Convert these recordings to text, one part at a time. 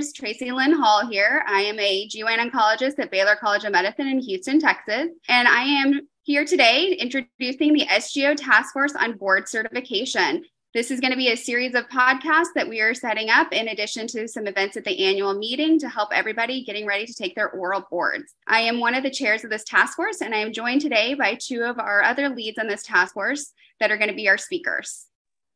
listeners. Tracilyn Hall here. I am a GYN oncologist at Baylor College of Medicine in Houston, Texas, and I am here today introducing the SGO Task Force on Board Certification. This is going to be a series of podcasts that we are setting up in addition to some events at the annual meeting to help everybody getting ready to take their oral boards. I am one of the chairs of this task force, and I am joined today by two of our other leads on this task force that are going to be our speakers.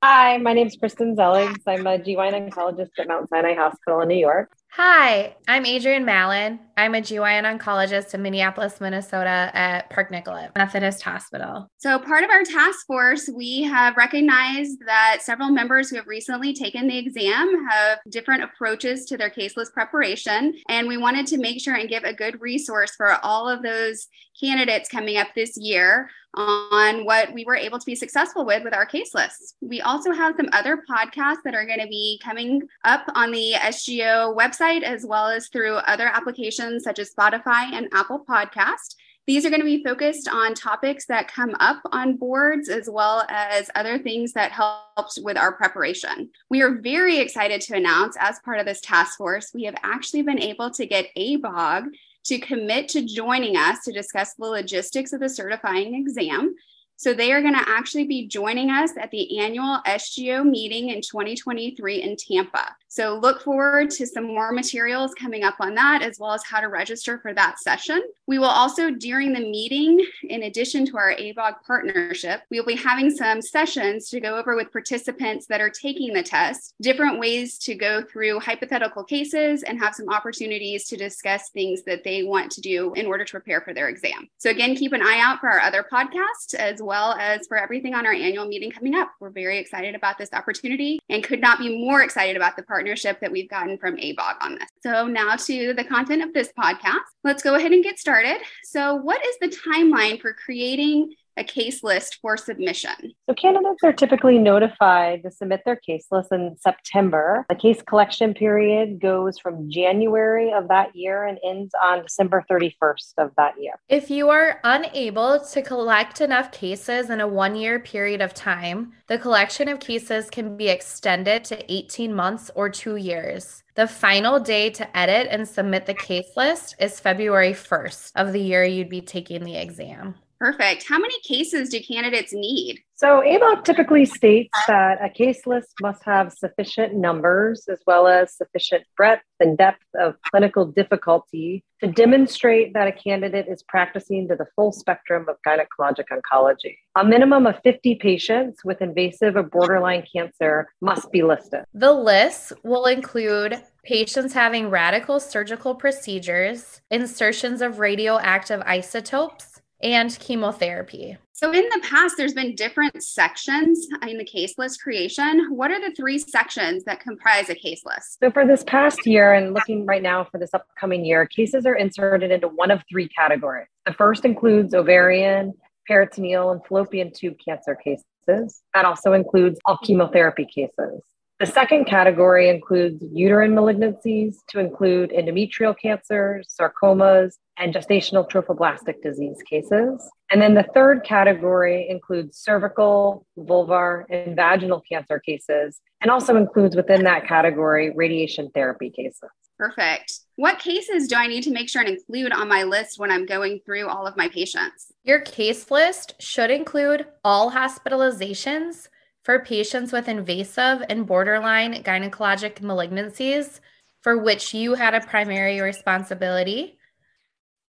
Hi, my name is Kristen Zeligs. I'm a GYN oncologist at Mount Sinai Hospital in New York. Hi, I'm Adrienne Mallon. I'm a GYN oncologist in Minneapolis, Minnesota at Park Nicollet Methodist Hospital. So, part of our task force, we have recognized that several members who have recently taken the exam have different approaches to their case list preparation. And we wanted to make sure and give a good resource for all of those candidates coming up this year on what we were able to be successful with with our case lists. We also have some other podcasts that are going to be coming up on the SGO website as well as through other applications such as Spotify and Apple Podcast. These are going to be focused on topics that come up on boards as well as other things that helped with our preparation. We are very excited to announce, as part of this task force, we have actually been able to get ABOG to commit to joining us to discuss the logistics of the certifying exam. So they are going to actually be joining us at the annual SGO meeting in 2023 in Tampa. So look forward to some more materials coming up on that, as well as how to register for that session. We will also, during the meeting, in addition to our ABOG partnership, we will be having some sessions to go over with participants that are taking the test, different ways to go through hypothetical cases and have some opportunities to discuss things that they want to do in order to prepare for their exam. So again, keep an eye out for our other podcasts as well as for everything on our annual meeting coming up. We're very excited about this opportunity and could not be more excited about the partnership that we've gotten from ABOG on this. So, now to the content of this podcast. Let's go ahead and get started. So, what is the timeline for creating a case list for submission? So, candidates are typically notified to submit their case list in September. The case collection period goes from January of that year and ends on December 31st of that year. If you are unable to collect enough cases in a one year period of time, the collection of cases can be extended to 18 months or two years. The final day to edit and submit the case list is February 1st of the year you'd be taking the exam. Perfect. How many cases do candidates need? So, ABOG typically states that a case list must have sufficient numbers as well as sufficient breadth and depth of clinical difficulty to demonstrate that a candidate is practicing to the full spectrum of gynecologic oncology. A minimum of 50 patients with invasive or borderline cancer must be listed. The list will include patients having radical surgical procedures, insertions of radioactive isotopes, and chemotherapy. So, in the past, there's been different sections in the case list creation. What are the three sections that comprise a case list? So, for this past year and looking right now for this upcoming year, cases are inserted into one of three categories. The first includes ovarian, peritoneal, and fallopian tube cancer cases. That also includes all chemotherapy cases. The second category includes uterine malignancies, to include endometrial cancers, sarcomas, and gestational trophoblastic disease cases. And then the third category includes cervical, vulvar, and vaginal cancer cases, and also includes within that category radiation therapy cases. Perfect. What cases do I need to make sure and include on my list when I'm going through all of my patients? Your case list should include all hospitalizations for patients with invasive and borderline gynecologic malignancies for which you had a primary responsibility,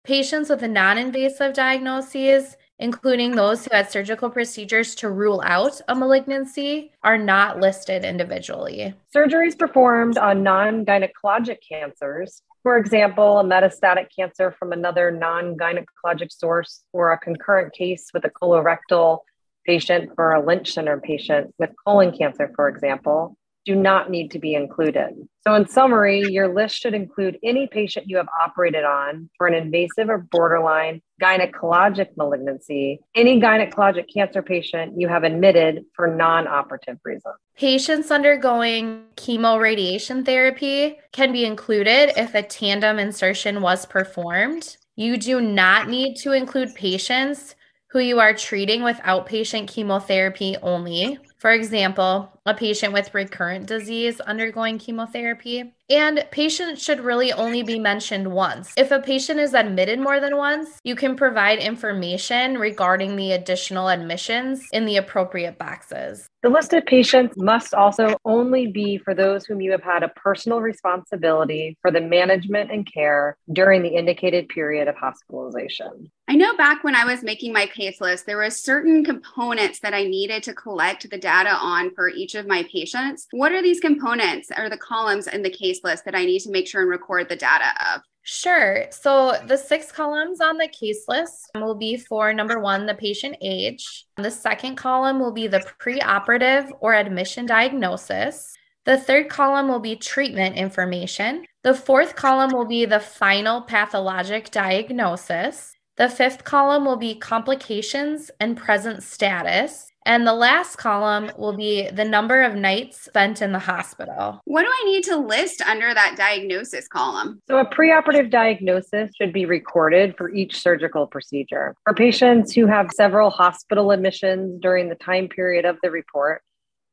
patients with a non invasive diagnoses, including those who had surgical procedures to rule out a malignancy, are not listed individually. Surgeries performed on non gynecologic cancers, for example, a metastatic cancer from another non gynecologic source, or a concurrent case with a colorectal patient for a Lynch syndrome patient with colon cancer, for example, do not need to be included. So, in summary, your list should include any patient you have operated on for an invasive or borderline gynecologic malignancy, any gynecologic cancer patient you have admitted for non operative reasons. Patients undergoing chemoradiation therapy can be included if a tandem insertion was performed. You do not need to include patients who you are treating with outpatient chemotherapy only. For example, a patient with recurrent disease undergoing chemotherapy. And patients should really only be mentioned once. If a patient is admitted more than once, you can provide information regarding the additional admissions in the appropriate boxes. The listed patients must also only be for those whom you have had a personal responsibility for the management and care during the indicated period of hospitalization. I know back when I was making my case list, there were certain components that I needed to collect the data on for each of my patients. What are these components or the columns in the case list that I need to make sure and record the data of? Sure. So the six columns on the case list will be for number one, the patient age. The second column will be the preoperative or admission diagnosis. The third column will be treatment information. The fourth column will be the final pathologic diagnosis. The fifth column will be complications and present status. And the last column will be the number of nights spent in the hospital. What do I need to list under that diagnosis column? So, a preoperative diagnosis should be recorded for each surgical procedure. For patients who have several hospital admissions during the time period of the report,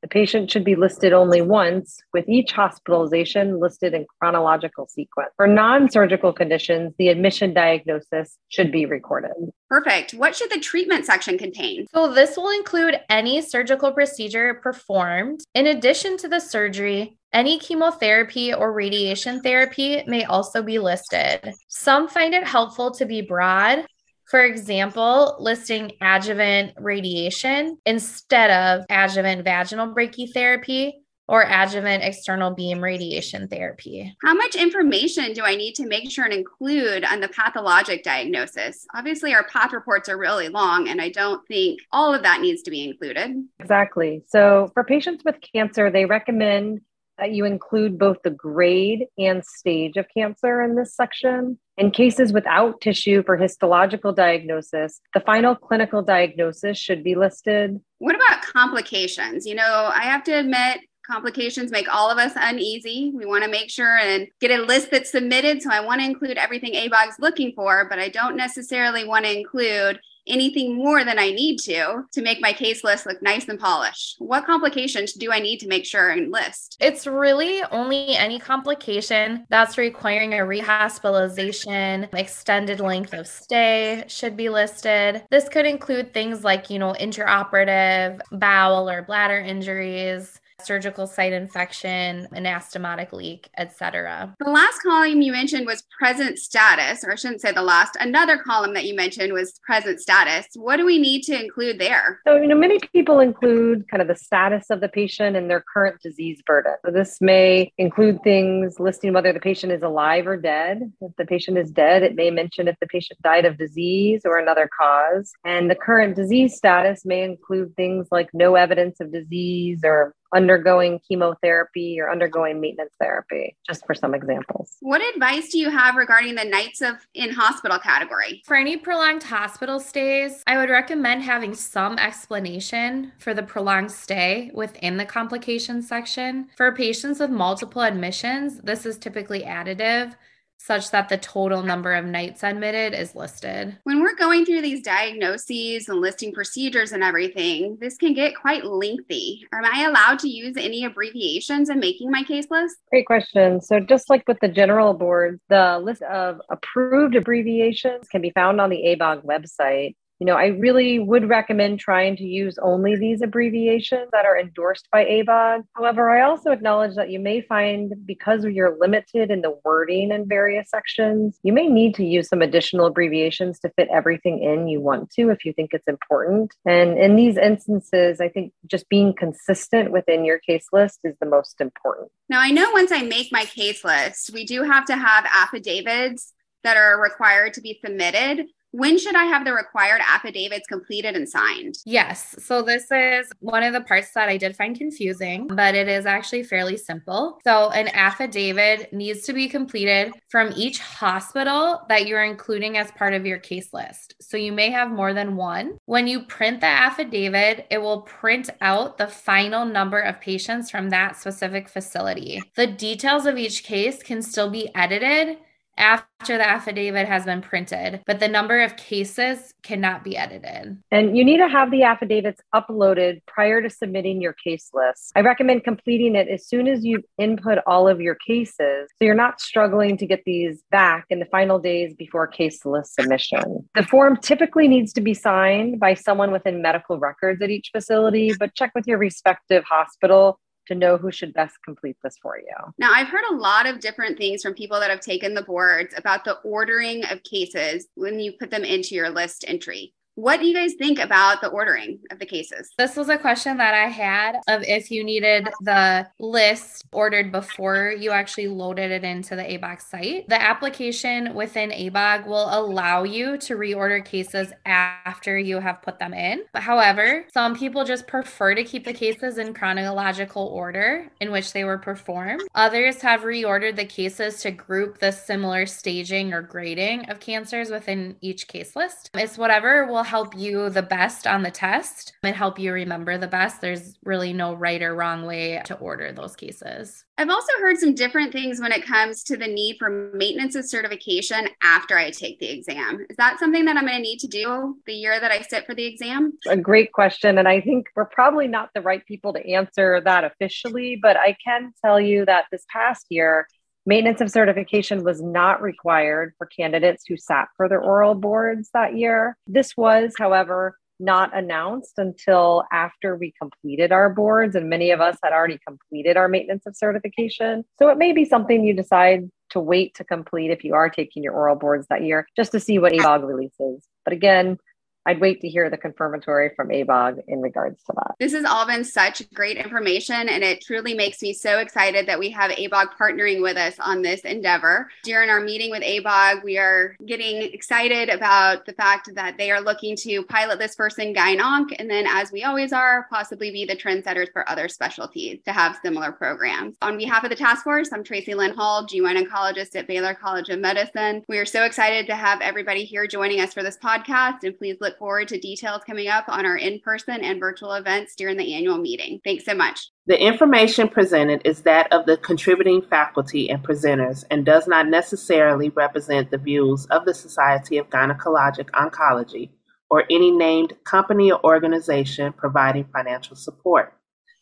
the patient should be listed only once, with each hospitalization listed in chronological sequence. For non surgical conditions, the admission diagnosis should be recorded. Perfect. What should the treatment section contain? So, this will include any surgical procedure performed. In addition to the surgery, any chemotherapy or radiation therapy may also be listed. Some find it helpful to be broad, for example, listing adjuvant radiation instead of adjuvant vaginal brachytherapy or adjuvant external beam radiation therapy. How much information do I need to make sure and include on the pathologic diagnosis? Obviously, our path reports are really long, and I don't think all of that needs to be included. Exactly. So, for patients with cancer, they recommend that you include both the grade and stage of cancer in this section. In cases without tissue for histological diagnosis, the final clinical diagnosis should be listed. What about complications? You know, I have to admit, complications make all of us uneasy. We want to make sure and get a list that's submitted. So I want to include everything ABOG's looking for, but I don't necessarily want to include anything more than I need to to make my case list look nice and polished. What complications do I need to make sure and list? It's really only any complication that's requiring a rehospitalization, extended length of stay should be listed. This could include things like, you know, intraoperative bowel or bladder injuries, surgical site infection, anastomotic leak, etc. The last column you mentioned was present status, or I shouldn't say the last. Another column that you mentioned was present status. What do we need to include there? So, you know, many people include kind of the status of the patient and their current disease burden. So, this may include things listing whether the patient is alive or dead. If the patient is dead, it may mention if the patient died of disease or another cause. And the current disease status may include things like no evidence of disease or undergoing chemotherapy or undergoing maintenance therapy, just for some examples. What advice do you have regarding the nights of in hospital category? For any prolonged hospital stays, I would recommend having some explanation for the prolonged stay within the complications section. For patients with multiple admissions, this is typically additive such that the total number of nights admitted is listed. When we're going through these diagnoses and listing procedures and everything, this can get quite lengthy. Am I allowed to use any abbreviations in making my case list? Great question. So, just like with the general board, the list of approved abbreviations can be found on the ABOG website you know, I really would recommend trying to use only these abbreviations that are endorsed by ABOG. However, I also acknowledge that you may find because you're limited in the wording in various sections, you may need to use some additional abbreviations to fit everything in you want to if you think it's important. And in these instances, I think just being consistent within your case list is the most important. Now, I know once I make my case list, we do have to have affidavits that are required to be submitted. When should I have the required affidavits completed and signed? Yes. So, this is one of the parts that I did find confusing, but it is actually fairly simple. So, an affidavit needs to be completed from each hospital that you're including as part of your case list. So, you may have more than one. When you print the affidavit, it will print out the final number of patients from that specific facility. The details of each case can still be edited after the affidavit has been printed, but the number of cases cannot be edited. And you need to have the affidavits uploaded prior to submitting your case list. I recommend completing it as soon as you input all of your cases so you're not struggling to get these back in the final days before case list submission. The form typically needs to be signed by someone within medical records at each facility, but check with your respective hospital to know who should best complete this for you. Now, I've heard a lot of different things from people that have taken the boards about the ordering of cases when you put them into your list entry. What do you guys think about the ordering of the cases? This was a question that I had of if you needed the list ordered before you actually loaded it into the ABOG site. The application within ABOG will allow you to reorder cases after you have put them in. However, some people just prefer to keep the cases in chronological order in which they were performed. Others have reordered the cases to group the similar staging or grading of cancers within each case list. It's whatever will help you the best on the test and help you remember the best. There's really no right or wrong way to order those cases. I've also heard some different things when it comes to the need for maintenance of certification after I take the exam. Is that something that I'm going to need to do the year that I sit for the exam? A great question. And I think we're probably not the right people to answer that officially, but I can tell you that this past year, Maintenance of certification was not required for candidates who sat for their oral boards that year. This was, however, not announced until after we completed our boards, and many of us had already completed our maintenance of certification. So it may be something you decide to wait to complete if you are taking your oral boards that year, just to see what ABOG releases. But again, I'd wait to hear the confirmatory from ABOG in regards to that. This has all been such great information, and it truly makes me so excited that we have ABOG partnering with us on this endeavor. During our meeting with ABOG, we are getting excited about the fact that they are looking to pilot this first in and then, as we always are, possibly be the trendsetters for other specialties to have similar programs. On behalf of the task force, I'm Tracilyn Hall, GYN oncologist at Baylor College of Medicine. We are so excited to have everybody here joining us for this podcast, and please look forward to details coming up on our in person and virtual events during the annual meeting. Thanks so much. The information presented is that of the contributing faculty and presenters and does not necessarily represent the views of the Society of Gynecologic Oncology or any named company or organization providing financial support.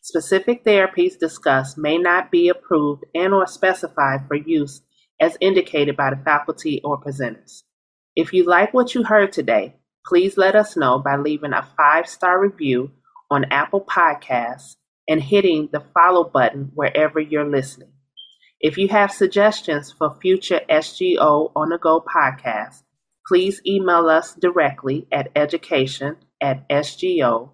Specific therapies discussed may not be approved and or specified for use as indicated by the faculty or presenters. If you like what you heard today, Please let us know by leaving a five-star review on Apple Podcasts and hitting the follow button wherever you're listening. If you have suggestions for future SGO on the go podcasts, please email us directly at education at sgo.org.